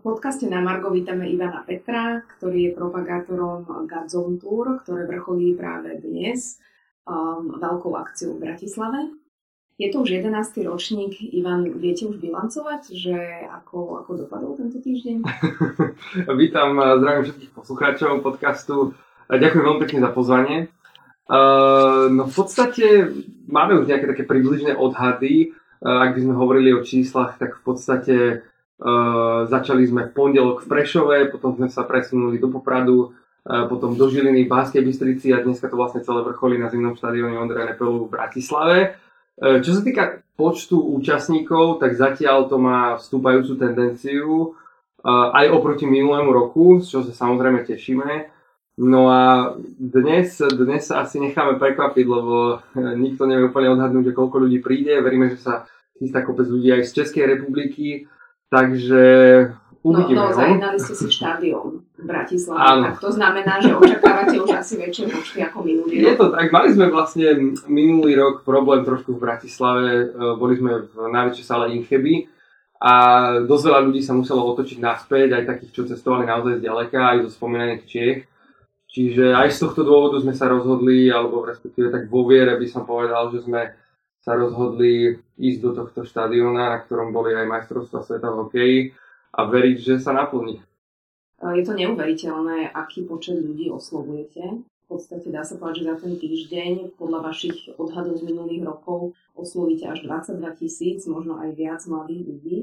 Podcaste na Margo vítame Ivana Petra, ktorý je propagátorom Godzone Tour, ktoré vrcholí práve dnes um, veľkou akciou v Bratislave. Je to už 11. ročník. Ivan, viete už bilancovať, že ako, ako dopadol tento týždeň? Vítam, zdravím všetkých poslucháčov podcastu. Ďakujem veľmi pekne za pozvanie. Uh, no v podstate máme už nejaké také približné odhady. Uh, ak by sme hovorili o číslach, tak v podstate začali sme v pondelok v Prešove, potom sme sa presunuli do Popradu, uh, potom do Žiliny, v Banskej Bystrici a dneska to vlastne celé vrcholí na zimnom štadióne Ondreja Nepelu v Bratislave. Uh, čo sa týka počtu účastníkov, tak zatiaľ to má vstúpajúcu tendenciu aj oproti minulému roku, z čo sa samozrejme tešíme. No a dnes, dnes sa asi necháme prekvapiť, lebo nikto nevie úplne odhadnúť, že koľko ľudí príde. Veríme, že sa chystá kopec ľudí aj z Českej republiky Takže uvidíme. No, no zajednali ste si štadión v Bratislave, tak to znamená, že očakávate už asi väčšie počty ako minulý rok. Je to tak, mali sme vlastne minulý rok problém trošku v Bratislave, e, boli sme v najväčšej sále Incheby a dosť veľa ľudí sa muselo otočiť naspäť, aj takých, čo cestovali naozaj ďaleka, aj zo spomínaných Čiech. Čiže aj z tohto dôvodu sme sa rozhodli, alebo respektíve tak vo viere by som povedal, že sme sa rozhodli ísť do tohto štadióna, na ktorom boli aj majstrovstvá sveta v hokeji a veriť, že sa naplní. Je to neuveriteľné, aký počet ľudí oslovujete. V podstate dá sa povedať, že za ten týždeň podľa vašich odhadov z minulých rokov oslovíte až 22 tisíc, možno aj viac mladých ľudí.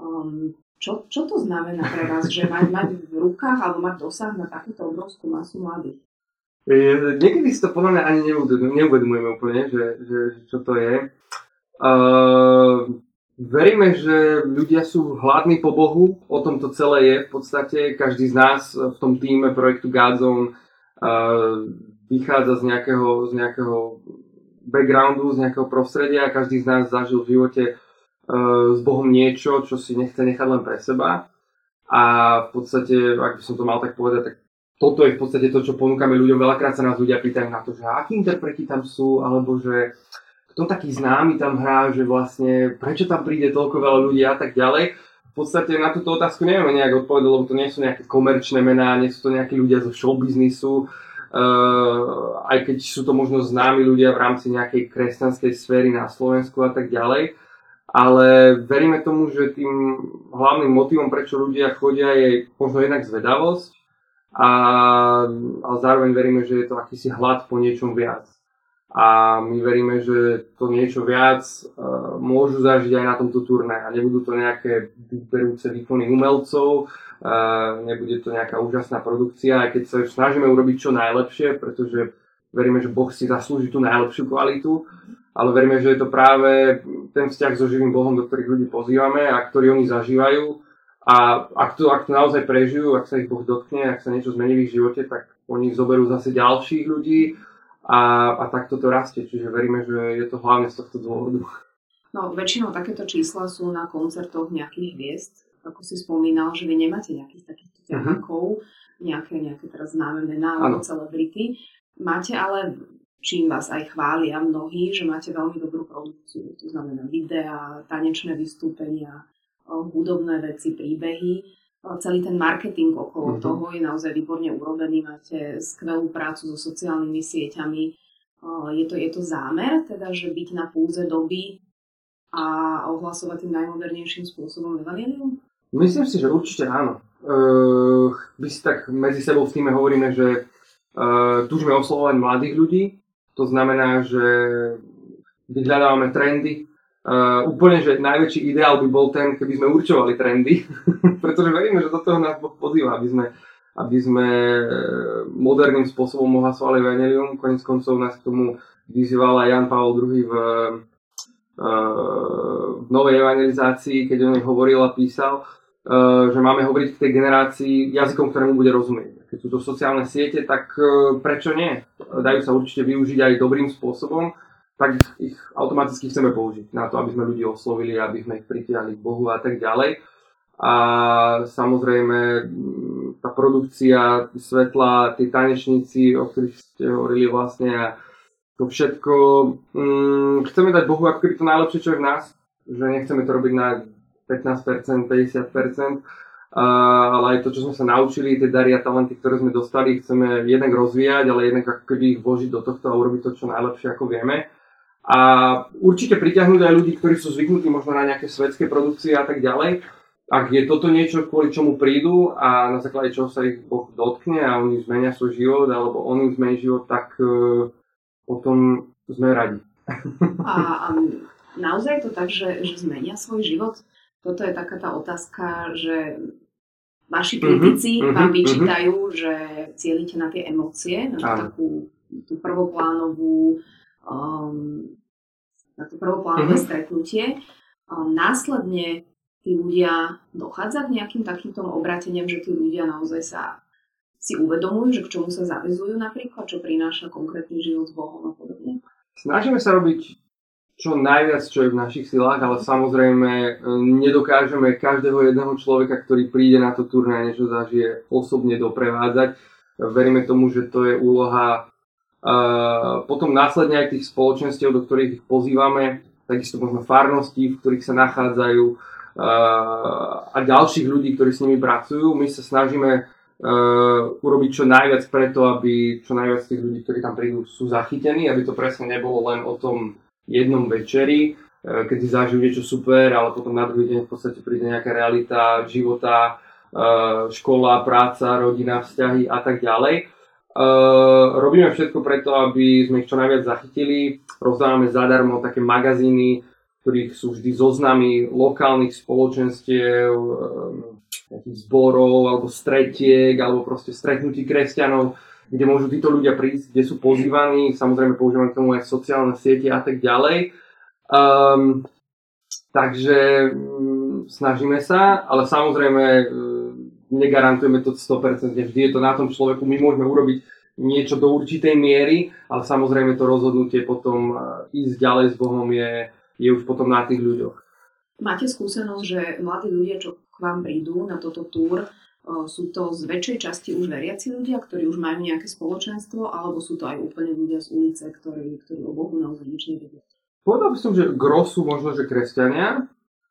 Um, čo, čo to znamená pre vás, že mať, mať v rukách alebo mať dosah na takúto obrovskú masu mladých? Niekedy si to podľa mňa ani neuvedomujeme úplne, že, že, že čo to je. Uh, veríme, že ľudia sú hladní po Bohu, o tom to celé je v podstate. Každý z nás v tom týme projektu Godzone uh, vychádza z nejakého, z nejakého backgroundu, z nejakého prostredia. Každý z nás zažil v živote uh, s Bohom niečo, čo si nechce nechať len pre seba. A v podstate, ak by som to mal tak povedať, tak toto je v podstate to, čo ponúkame ľuďom. Veľakrát sa nás ľudia pýtajú na to, že akí interpreti tam sú, alebo že kto taký známy tam hrá, že vlastne prečo tam príde toľko veľa ľudí a tak ďalej. V podstate na túto otázku nevieme nejak odpovedať, lebo to nie sú nejaké komerčné mená, nie sú to nejakí ľudia zo showbiznisu, uh, aj keď sú to možno známi ľudia v rámci nejakej kresťanskej sféry na Slovensku a tak ďalej. Ale veríme tomu, že tým hlavným motivom, prečo ľudia chodia, je možno jednak zvedavosť, a, ale zároveň veríme, že je to akýsi hlad po niečom viac. A my veríme, že to niečo viac uh, môžu zažiť aj na tomto turné a nebudú to nejaké vyberúce výkony umelcov, uh, nebude to nejaká úžasná produkcia, aj keď sa snažíme urobiť čo najlepšie, pretože veríme, že Boh si zaslúži tú najlepšiu kvalitu, ale veríme, že je to práve ten vzťah so živým Bohom, do ktorých ľudí pozývame a ktorý oni zažívajú a ak to, ak to naozaj prežijú, ak sa ich Boh dotkne, ak sa niečo zmení v ich živote, tak oni zoberú zase ďalších ľudí a, a takto to rastie. Čiže veríme, že je to hlavne z tohto dôvodu. No, väčšinou takéto čísla sú na koncertoch nejakých hviezd. Ako si spomínal, že vy nemáte nejakých takýchto mhm. ťahakov, uh-huh. nejaké, nejaké teraz známe mená alebo celebrity. Máte ale čím vás aj chvália mnohí, že máte veľmi dobrú produkciu. To znamená videá, tanečné vystúpenia, hudobné veci, príbehy. Celý ten marketing okolo mm-hmm. toho je naozaj výborne urobený. Máte skvelú prácu so sociálnymi sieťami. Je to, je to zámer, teda, že byť na púze doby a ohlasovať tým najmodernejším spôsobom evanelium? Myslím si, že určite áno. Uh, my si tak medzi sebou v týme hovoríme, že uh, túžime oslovovať mladých ľudí. To znamená, že vyhľadávame trendy, Uh, úplne, že najväčší ideál by bol ten, keby sme určovali trendy, pretože veríme, že do toho nás Boh pozýva, aby sme, aby sme eh, moderným spôsobom ohlasovali Evangelium. Konec koncov nás k tomu vyzýval aj Jan Pavel II v, uh, v novej evangelizácii, keď o nej hovoril a písal, uh, že máme hovoriť k tej generácii jazykom, ktorému bude rozumieť. Keď sú to sociálne siete, tak prečo nie? Dajú sa určite využiť aj dobrým spôsobom tak ich automaticky chceme použiť na to, aby sme ľudí oslovili, aby sme ich pritiahli k Bohu a tak ďalej. A samozrejme tá produkcia, svetla, tí tanečníci, o ktorých ste hovorili vlastne to všetko, mm, chceme dať Bohu ako to najlepšie, čo je v nás, že nechceme to robiť na 15%, 50%, ale aj to, čo sme sa naučili, tie dary a talenty, ktoré sme dostali, chceme jednak rozvíjať, ale jednak ako keby ich vložiť do tohto a urobiť to čo najlepšie, ako vieme. A určite priťahnuť aj ľudí, ktorí sú zvyknutí možno na nejaké svetské produkcie a tak ďalej. Ak je toto niečo, kvôli čomu prídu a na základe čoho sa ich Boh dotkne a oni zmenia svoj život, alebo on im zmení život, tak uh, potom sme radi. A, naozaj je to tak, že, že zmenia svoj život? Toto je taká tá otázka, že vaši mhm, kritici mm-hmm, vám mhm. vyčítajú, mm-hmm. že cielite na tie emócie, na takú tú prvoplánovú um, to prvoplánové mm-hmm. stretnutie. Následne tí ľudia dochádza k nejakým takýmto obrateniam, že tí ľudia naozaj sa si uvedomujú, že k čomu sa zavezujú napríklad, čo prináša konkrétny život s Bohom a podobne? Snažíme sa robiť čo najviac, čo je v našich silách, ale samozrejme e, nedokážeme každého jedného človeka, ktorý príde na to turné a niečo zažije, osobne doprevádzať. Veríme tomu, že to je úloha potom následne aj tých spoločenstiev, do ktorých ich pozývame, takisto možno farnosti, v ktorých sa nachádzajú a ďalších ľudí, ktorí s nimi pracujú. My sa snažíme urobiť čo najviac preto, aby čo najviac tých ľudí, ktorí tam prídu, sú zachytení, aby to presne nebolo len o tom jednom večeri, keď si zažijú niečo super, ale potom na druhý deň v podstate príde nejaká realita života, škola, práca, rodina, vzťahy a tak ďalej. E, robíme všetko preto, aby sme ich čo najviac zachytili. Rozdávame zadarmo také magazíny, ktorých sú vždy zoznamy lokálnych spoločenstiev, nejakých zborov, alebo stretiek, alebo proste stretnutí kresťanov, kde môžu títo ľudia prísť, kde sú pozývaní, samozrejme používame k tomu aj sociálne siete a tak ďalej. Um, takže um, snažíme sa, ale samozrejme um, negarantujeme to 100%, vždy je to na tom človeku, my môžeme urobiť niečo do určitej miery, ale samozrejme to rozhodnutie potom uh, ísť ďalej s Bohom je, je už potom na tých ľuďoch. Máte skúsenosť, že mladí ľudia, čo k vám prídu na toto túr, sú to z väčšej časti už veriaci ľudia, ktorí už majú nejaké spoločenstvo, alebo sú to aj úplne ľudia z ulice, ktorí, ktorí o Bohu naozaj nič nevedia? Povedal by som, že gro sú možno, že kresťania,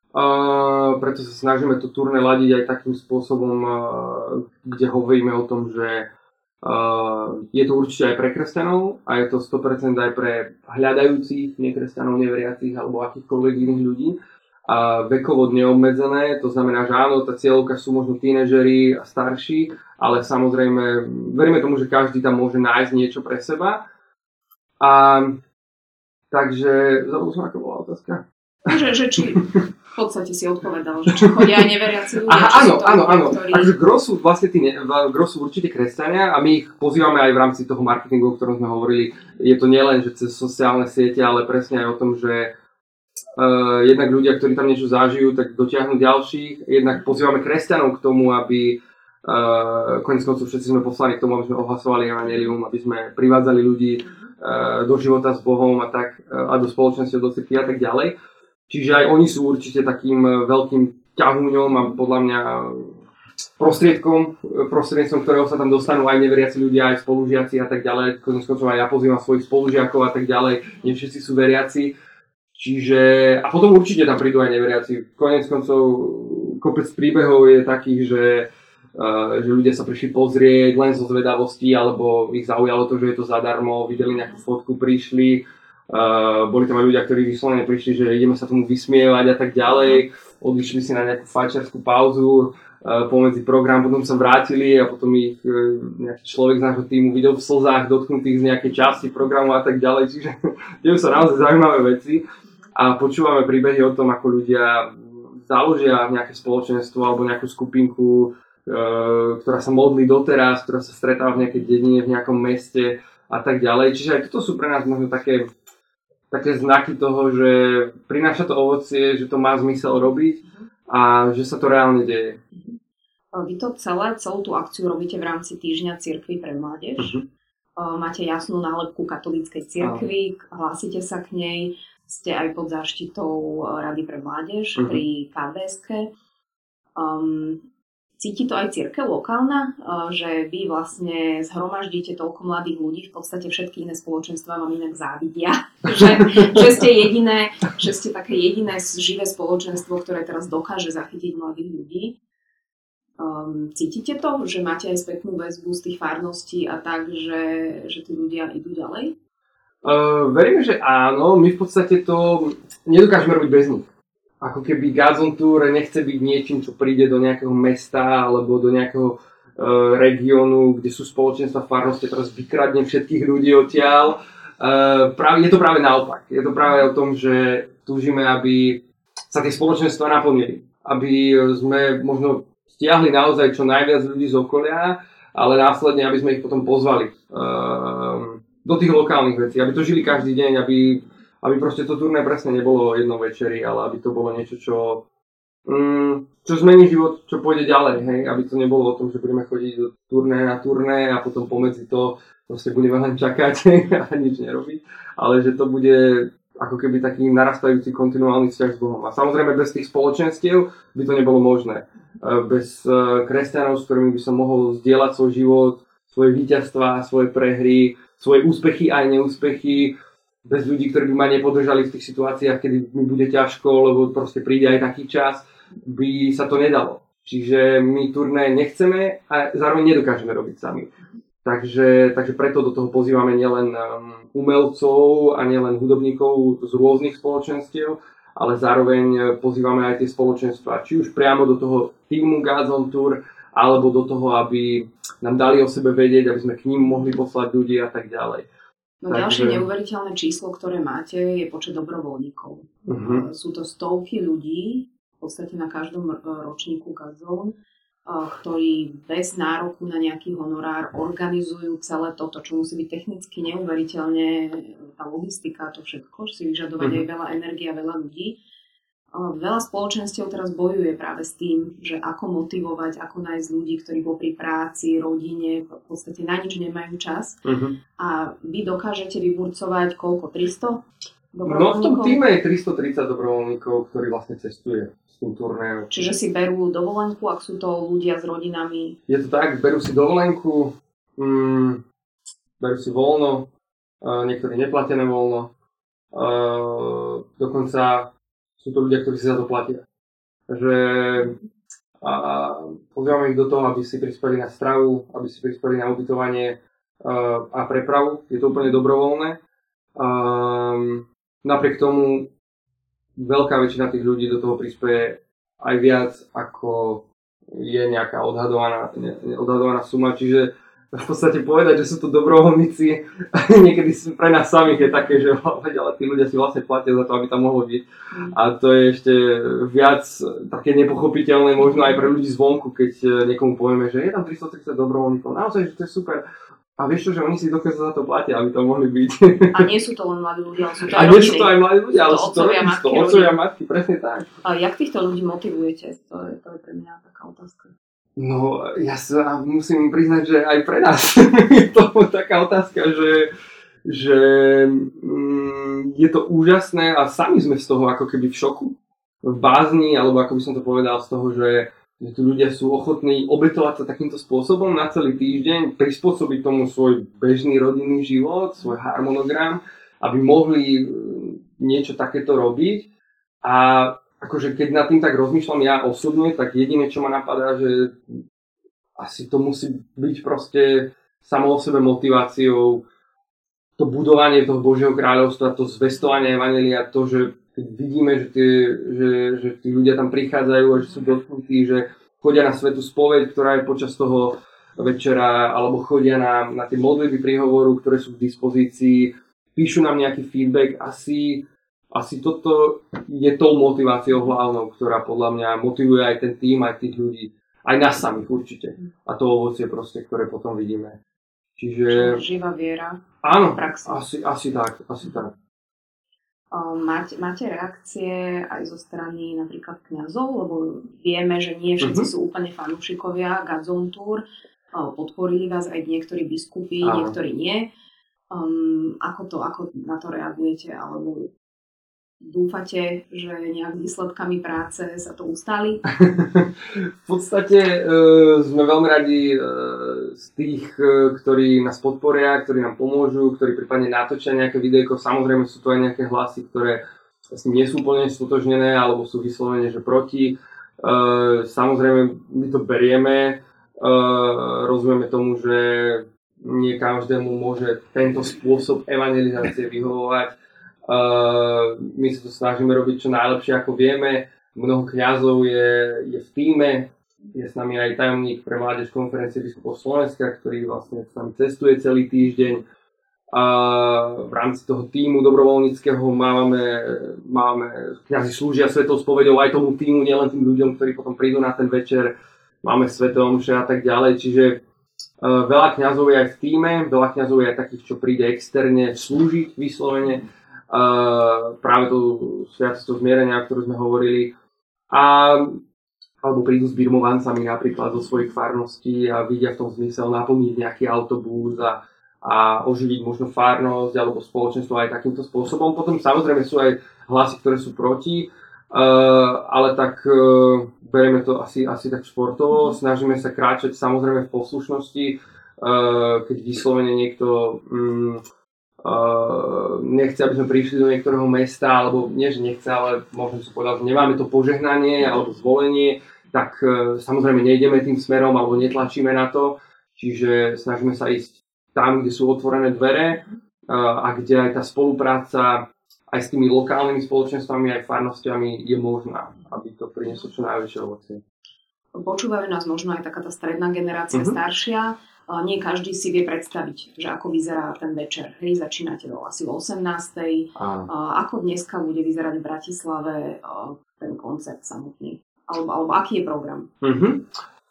Uh, preto sa snažíme to turné ladiť aj takým spôsobom, uh, kde hovoríme o tom, že uh, je to určite aj pre kresťanov a je to 100% aj pre hľadajúcich nekresťanov, neveriacich alebo akýchkoľvek iných ľudí a vekovo neobmedzené, to znamená, že áno, tá cieľovka sú možno tínežeri a starší, ale samozrejme veríme tomu, že každý tam môže nájsť niečo pre seba. A takže, zabudol som, ako bola otázka. Že, že či v podstate si odpovedal, že či chodia aj neveriaci ľudia. Aha, áno, áno, áno. Ktorí... Takže grosu vlastne tí, grosu určite kresťania a my ich pozývame aj v rámci toho marketingu, o ktorom sme hovorili. Je to nielen, že cez sociálne siete, ale presne aj o tom, že Uh, jednak ľudia, ktorí tam niečo zažijú, tak dotiahnu ďalších. Jednak pozývame kresťanov k tomu, aby uh, konec koncov všetci sme poslani k tomu, aby sme ohlasovali evanelium, aby sme privádzali ľudí uh, do života s Bohom a tak, uh, a do spoločnosti, do cirkvi a tak ďalej. Čiže aj oni sú určite takým veľkým ťahúňom a podľa mňa prostriedkom, prostriedkom, ktorého sa tam dostanú aj neveriaci ľudia, aj spolužiaci a tak ďalej. Konec koncov aj ja pozývam svojich spolužiakov a tak ďalej. Nie všetci sú veriaci Čiže, a potom určite tam prídu aj neveriaci. Konec koncov, kopec príbehov je takých, že, že ľudia sa prišli pozrieť len zo zvedavosti, alebo ich zaujalo to, že je to zadarmo, videli nejakú fotku, prišli. Boli tam aj ľudia, ktorí vyslovene prišli, že ideme sa tomu vysmievať a tak ďalej. Odišli si na nejakú fajčiarskú pauzu, uh, pomedzi program, potom sa vrátili a potom ich uh, nejaký človek z nášho týmu videl v slzách dotknutých z nejakej časti programu a tak ďalej. Čiže dejú sa naozaj zaujímavé veci a počúvame príbehy o tom, ako ľudia založia nejaké spoločenstvo alebo nejakú skupinku, e, ktorá sa modlí doteraz, ktorá sa stretáva v nejakej dedine, v nejakom meste a tak ďalej. Čiže aj toto sú pre nás možno také, také znaky toho, že prináša to ovocie, že to má zmysel robiť a že sa to reálne deje. Vy to celé, celú tú akciu robíte v rámci Týždňa cirkvi pre mládež. Uh-huh. Máte jasnú nálepku katolíckej cirkvi, hlásite sa k nej ste aj pod záštitou eh, Rady pre mládež uh-huh. pri KDSK. Um, cíti to aj církev lokálna, že vy vlastne zhromaždíte toľko mladých ľudí, v podstate všetky iné spoločenstva vám inak závidia, že, že ste jediné, že ste také jediné živé spoločenstvo, ktoré teraz dokáže zachytiť mladých ľudí. Um, cítite to, že máte aj spätnú väzbu z tých farností a tak, že, že tí ľudia idú ďalej? Uh, verím, že áno. My v podstate to nedokážeme robiť bez nich. Ako keby Gazon Tour nechce byť niečím, čo príde do nejakého mesta alebo do nejakého uh, regiónu, kde sú spoločenstva farnosti, teraz vykradne všetkých ľudí odtiaľ. Uh, práve, je to práve naopak. Je to práve o tom, že túžime, aby sa tie spoločenstva naplnili. Aby sme možno stiahli naozaj čo najviac ľudí z okolia, ale následne, aby sme ich potom pozvali uh, do tých lokálnych vecí, aby to žili každý deň, aby, aby proste to turné presne nebolo jedno večeri, ale aby to bolo niečo, čo, um, čo zmení život, čo pôjde ďalej, hej? aby to nebolo o tom, že budeme chodiť do turné na turné a potom pomedzi to proste budeme len čakať a nič nerobiť, ale že to bude ako keby taký narastajúci kontinuálny vzťah s Bohom. A samozrejme bez tých spoločenstiev by to nebolo možné. E, bez e, kresťanov, s ktorými by som mohol zdieľať svoj život, svoje víťazstva, svoje prehry, svoje úspechy aj neúspechy, bez ľudí, ktorí by ma nepodržali v tých situáciách, kedy mi bude ťažko, lebo proste príde aj taký čas, by sa to nedalo. Čiže my turné nechceme a zároveň nedokážeme robiť sami. Takže, takže preto do toho pozývame nielen um, umelcov a nielen hudobníkov z rôznych spoločenstiev, ale zároveň pozývame aj tie spoločenstva, či už priamo do toho týmu Gods on Tour, alebo do toho, aby nám dali o sebe vedieť, aby sme k ním mohli poslať ľudí a tak ďalej. No Takže... ďalšie neuveriteľné číslo, ktoré máte, je počet dobrovoľníkov. Uh-huh. Sú to stovky ľudí, v podstate na každom ročníku Godzone, ktorí bez nároku na nejaký honorár organizujú celé toto, čo musí byť technicky neuveriteľne, tá logistika, to všetko, si vyžadovať mm-hmm. aj veľa energie a veľa ľudí. Veľa spoločenstiev teraz bojuje práve s tým, že ako motivovať, ako nájsť ľudí, ktorí popri práci, rodine v podstate na nič nemajú čas. Mm-hmm. A vy dokážete vyburcovať koľko? 300? No v tom týme je 330 dobrovoľníkov, ktorí vlastne cestuje tým turnéom. Čiže si berú dovolenku, ak sú to ľudia s rodinami? Je to tak, berú si dovolenku, mm, berú si voľno, uh, niektorí neplatené voľno, uh, dokonca sú to ľudia, ktorí si za to platia. Takže a pozývame ich do toho, aby si prispeli na stravu, aby si prispeli na ubytovanie a prepravu. Je to úplne dobrovoľné. Um, napriek tomu veľká väčšina tých ľudí do toho prispieje aj viac, ako je nejaká odhadovaná, ne, odhadovaná suma, čiže v podstate povedať, že sú to dobrovoľníci, niekedy pre nás samých je také, že ale tí ľudia si vlastne platia za to, aby tam mohlo byť. A to je ešte viac také nepochopiteľné možno aj pre ľudí zvonku, keď niekomu povieme, že je tam 330 dobrovoľníkov. Naozaj, že to je super. A vieš čo, že oni si dokonca za to platia, aby to mohli byť. A nie sú to len mladí ľudia, ale sú to aj A nie sú to aj mladí ľudia, ale sú to matky, otcovia matky, presne tak. A jak týchto ľudí motivujete? To je, to je pre mňa taká otázka. No, ja sa musím priznať, že aj pre nás je to taká otázka, že, že mm, je to úžasné a sami sme z toho ako keby v šoku, v bázni, alebo ako by som to povedal, z toho, že že tu ľudia sú ochotní obetovať sa takýmto spôsobom na celý týždeň, prispôsobiť tomu svoj bežný rodinný život, svoj harmonogram, aby mohli mm, niečo takéto robiť. A akože keď nad tým tak rozmýšľam ja osobne, tak jediné, čo ma napadá, že asi to musí byť proste samo o sebe motiváciou to budovanie toho Božieho kráľovstva, to zvestovanie Evangelia, to, že keď vidíme, že, tie, že, že tí ľudia tam prichádzajú a že sú dotknutí, že chodia na svetu spoveď, ktorá je počas toho večera, alebo chodia na, na tie modlitby príhovoru, ktoré sú k dispozícii, píšu nám nejaký feedback, asi, asi toto je tou motiváciou hlavnou, ktorá podľa mňa motivuje aj ten tým, aj tých ľudí, aj nás samých určite. A to ovocie proste, ktoré potom vidíme. Čiže... Živá viera. Áno, asi, asi tak, asi tak. Máte, máte reakcie aj zo strany napríklad kňazov, lebo vieme, že nie všetci uh-huh. sú úplne fanúšikovia Gazon Tour. Podporili vás aj niektorí biskupy, Áno. niektorí nie. Um, ako, to, ako na to reagujete? Alebo dúfate, že nejak výsledkami práce sa to ustali? v podstate e, sme veľmi radi e, z tých, e, ktorí nás podporia, ktorí nám pomôžu, ktorí prípadne natočia nejaké videjko. Samozrejme sú to aj nejaké hlasy, ktoré vlastne nie sú úplne stotožnené alebo sú vyslovene, že proti. Uh, samozrejme, my to berieme, uh, rozumieme tomu, že nie každému môže tento spôsob evangelizácie vyhovovať. Uh, my sa to snažíme robiť čo najlepšie, ako vieme. Mnoho kňazov je, je v týme, je s nami aj tajomník pre mládež konferencie biskupov Slovenska, ktorý vlastne s cestuje celý týždeň. A v rámci toho týmu dobrovoľníckého máme, máme kniazy slúžia svetou spovedou aj tomu týmu, nielen tým ľuďom, ktorí potom prídu na ten večer, máme svetom a tak ďalej, čiže uh, veľa kňazov je aj v týme, veľa kňazov je aj takých, čo príde externe slúžiť vyslovene, práve tú sviatosť zmierenia, o ktorú sme hovorili. A alebo prídu s birmovancami napríklad zo svojich farností a vidia v tom zmysel naplniť nejaký autobus a a oživiť možno fárnosť alebo spoločenstvo aj takýmto spôsobom. Potom samozrejme sú aj hlasy, ktoré sú proti, uh, ale tak uh, berieme to asi, asi tak športovo, snažíme sa kráčať samozrejme v poslušnosti, uh, keď vyslovene niekto um, uh, nechce, aby sme prišli do niektorého mesta, alebo nie, že nechce, ale možno si povedať, že nemáme to požehnanie alebo zvolenie, tak uh, samozrejme nejdeme tým smerom alebo netlačíme na to, čiže snažíme sa ísť tam, kde sú otvorené dvere a kde aj tá spolupráca aj s tými lokálnymi spoločenstvami, aj farnostiami je možná, aby to prinieslo čo najväčšie ovocie. Počúvajú nás možno aj taká tá stredná generácia, uh-huh. staršia. Nie každý si vie predstaviť, že ako vyzerá ten večer. Hej, začínate o asi o 18. Uh-huh. Ako dneska bude vyzerať v Bratislave ten koncert samotný? Alebo, alebo aký je program? Uh-huh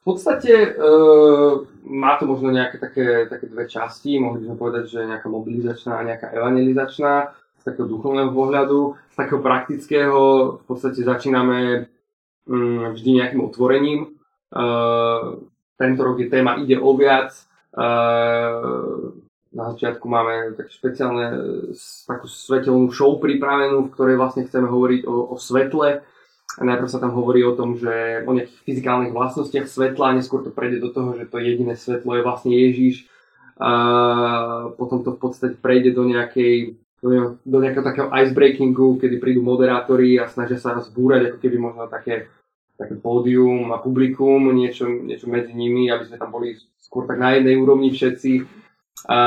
podstate uh, má to možno nejaké také, také dve časti, mohli sme povedať, že nejaká mobilizačná a nejaká evangelizačná z takého duchovného pohľadu, z takého praktického v podstate začíname um, vždy nejakým otvorením. Uh, tento rok je téma Ide o viac. Uh, na začiatku máme také špeciálne takú svetelnú show pripravenú, v ktorej vlastne chceme hovoriť o, o svetle, a najprv sa tam hovorí o tom, že o nejakých fyzikálnych vlastnostiach svetla a neskôr to prejde do toho, že to jediné svetlo je vlastne Ježiš. A potom to v podstate prejde do nejakej do nejakého takého icebreakingu, kedy prídu moderátori a snažia sa zbúrať ako keby možno také, také pódium a publikum, niečo, niečo medzi nimi, aby sme tam boli skôr tak na jednej úrovni všetci a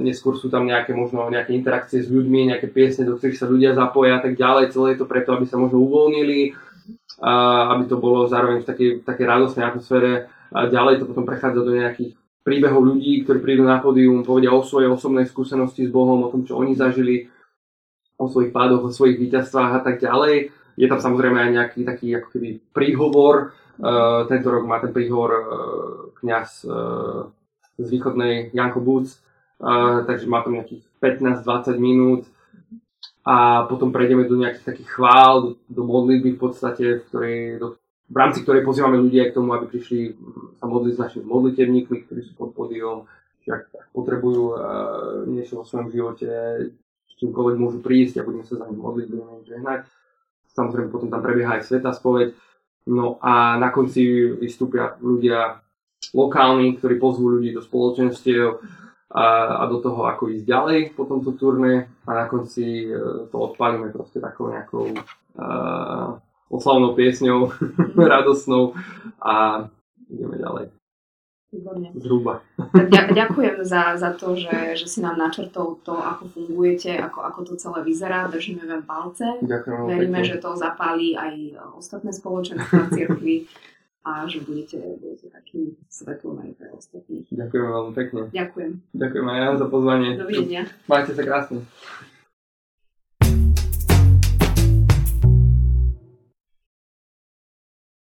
neskôr sú tam nejaké možno nejaké interakcie s ľuďmi, nejaké piesne, do ktorých sa ľudia zapoja a tak ďalej. Celé je to preto, aby sa možno uvoľnili, a aby to bolo zároveň v takej, takej radostnej atmosfére. A ďalej to potom prechádza do nejakých príbehov ľudí, ktorí prídu na pódium, povedia o svojej osobnej skúsenosti s Bohom, o tom, čo oni zažili, o svojich pádoch, o svojich víťazstvách a tak ďalej. Je tam samozrejme aj nejaký taký ako keby príhovor. Uh, tento rok má ten príhovor uh, kniaz uh, z východnej Janko Boots, uh, takže má tam nejakých 15-20 minút a potom prejdeme do nejakých takých chvál, do, do modlitby v podstate, v, ktorej, do, v rámci ktorej pozývame ľudí aj k tomu, aby prišli sa modliť s našimi modlitevníkmi, ktorí sú pod podium, či ak potrebujú uh, niečo vo svojom živote, čímkoľvek môžu prísť a budeme sa za nich modliť, budeme im žehnať. Samozrejme potom tam prebieha aj sveta spoveď. No a na konci vystúpia ľudia lokálni, ktorí pozvú ľudí do spoločenstiev a, a do toho, ako ísť ďalej po tomto turné a na konci e, to odpálime proste takou nejakou uh, oslavnou piesňou, radosnou a ideme ďalej. Výborne. Zhruba. Tak ďakujem za, za to, že, že si nám načrtol to, ako fungujete, ako, ako to celé vyzerá. Držíme vám palce. Ďakujem. Veríme, pekne. že to zapálí aj ostatné spoločenstva cirkvi a že budete, budete takým svetlom aj pre ostatných. Ďakujem veľmi pekne. Ďakujem. Ďakujem aj ja za pozvanie. Dovidenia. Majte sa krásne.